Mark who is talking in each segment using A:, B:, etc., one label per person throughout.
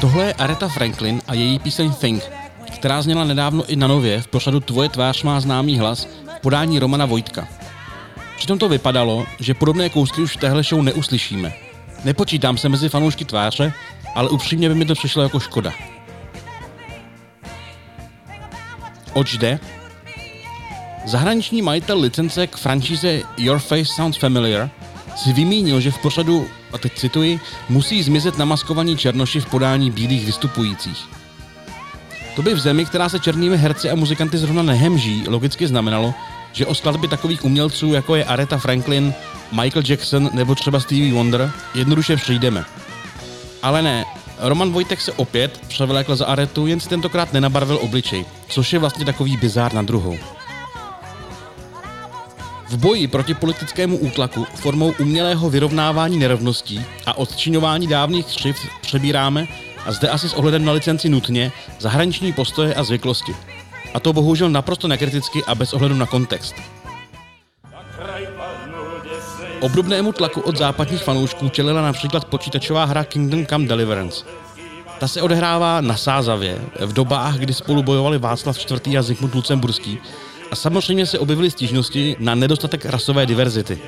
A: Tohle je Aretha Franklin a její píseň Think, která zněla nedávno i na nově v pořadu Tvoje tvář má známý hlas v podání Romana Vojtka. Přitom to vypadalo, že podobné kousky už v téhle show neuslyšíme. Nepočítám se mezi fanoušky tváře, ale upřímně by mi to přišlo jako škoda. Oč jde? Zahraniční majitel licence k franšíze Your Face Sounds Familiar si vymínil, že v pořadu, a teď cituji, musí zmizet namaskovaní černoši v podání bílých vystupujících. To by v zemi, která se černými herci a muzikanty zrovna nehemží, logicky znamenalo, že o skladby takových umělců, jako je Aretha Franklin, Michael Jackson nebo třeba Stevie Wonder, jednoduše přijdeme. Ale ne, Roman Vojtek se opět převlékl za Aretu, jen si tentokrát nenabarvil obličej, což je vlastně takový bizár na druhou. V boji proti politickému útlaku formou umělého vyrovnávání nerovností a odčiňování dávných křivd přebíráme, a zde asi s ohledem na licenci nutně, zahraniční postoje a zvyklosti. A to bohužel naprosto nekriticky a bez ohledu na kontext. Obdobnému tlaku od západních fanoušků čelila například počítačová hra Kingdom Come Deliverance. Ta se odehrává na Sázavě, v dobách, kdy spolu bojovali Václav IV. a Zikmund Lucemburský a samozřejmě se objevily stížnosti na nedostatek rasové diverzity.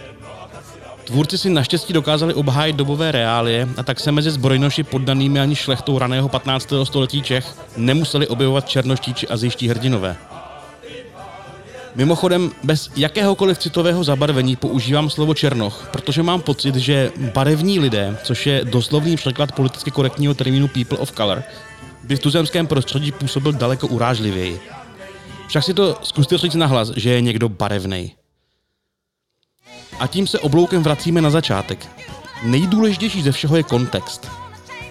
A: Tvůrci si naštěstí dokázali obhájit dobové reálie a tak se mezi zbrojnoši poddanými ani šlechtou raného 15. století Čech nemuseli objevovat černoští či azijští hrdinové. Mimochodem, bez jakéhokoliv citového zabarvení používám slovo černoch, protože mám pocit, že barevní lidé, což je doslovný překlad politicky korektního termínu people of color, by v tuzemském prostředí působil daleko urážlivěji. Však si to zkuste říct nahlas, že je někdo barevný. A tím se obloukem vracíme na začátek. Nejdůležitější ze všeho je kontext.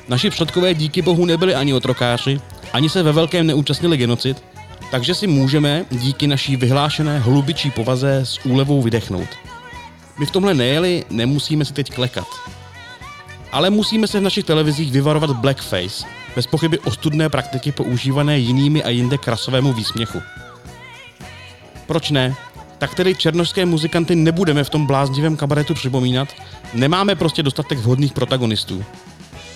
A: Naši předkové díky bohu nebyli ani otrokáři, ani se ve velkém neúčastnili genocid, takže si můžeme díky naší vyhlášené hlubičí povaze s úlevou vydechnout. My v tomhle nejeli, nemusíme si teď klekat. Ale musíme se v našich televizích vyvarovat blackface, bez pochyby ostudné praktiky používané jinými a jinde krasovému výsměchu. Proč ne? Tak tedy černožské muzikanty nebudeme v tom bláznivém kabaretu připomínat, nemáme prostě dostatek vhodných protagonistů.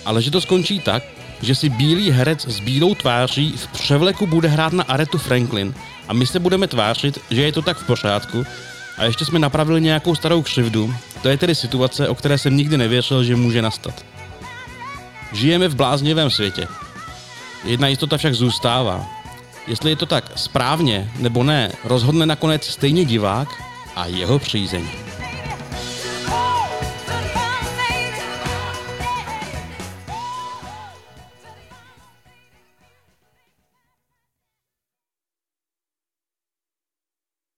A: Ale že to skončí tak, že si bílý herec s bílou tváří v převleku bude hrát na Aretu Franklin a my se budeme tvářit, že je to tak v pořádku a ještě jsme napravili nějakou starou křivdu, to je tedy situace, o které jsem nikdy nevěřil, že může nastat. Žijeme v bláznivém světě. Jedna jistota však zůstává. Jestli je to tak správně nebo ne, rozhodne nakonec stejně divák a jeho přízeň.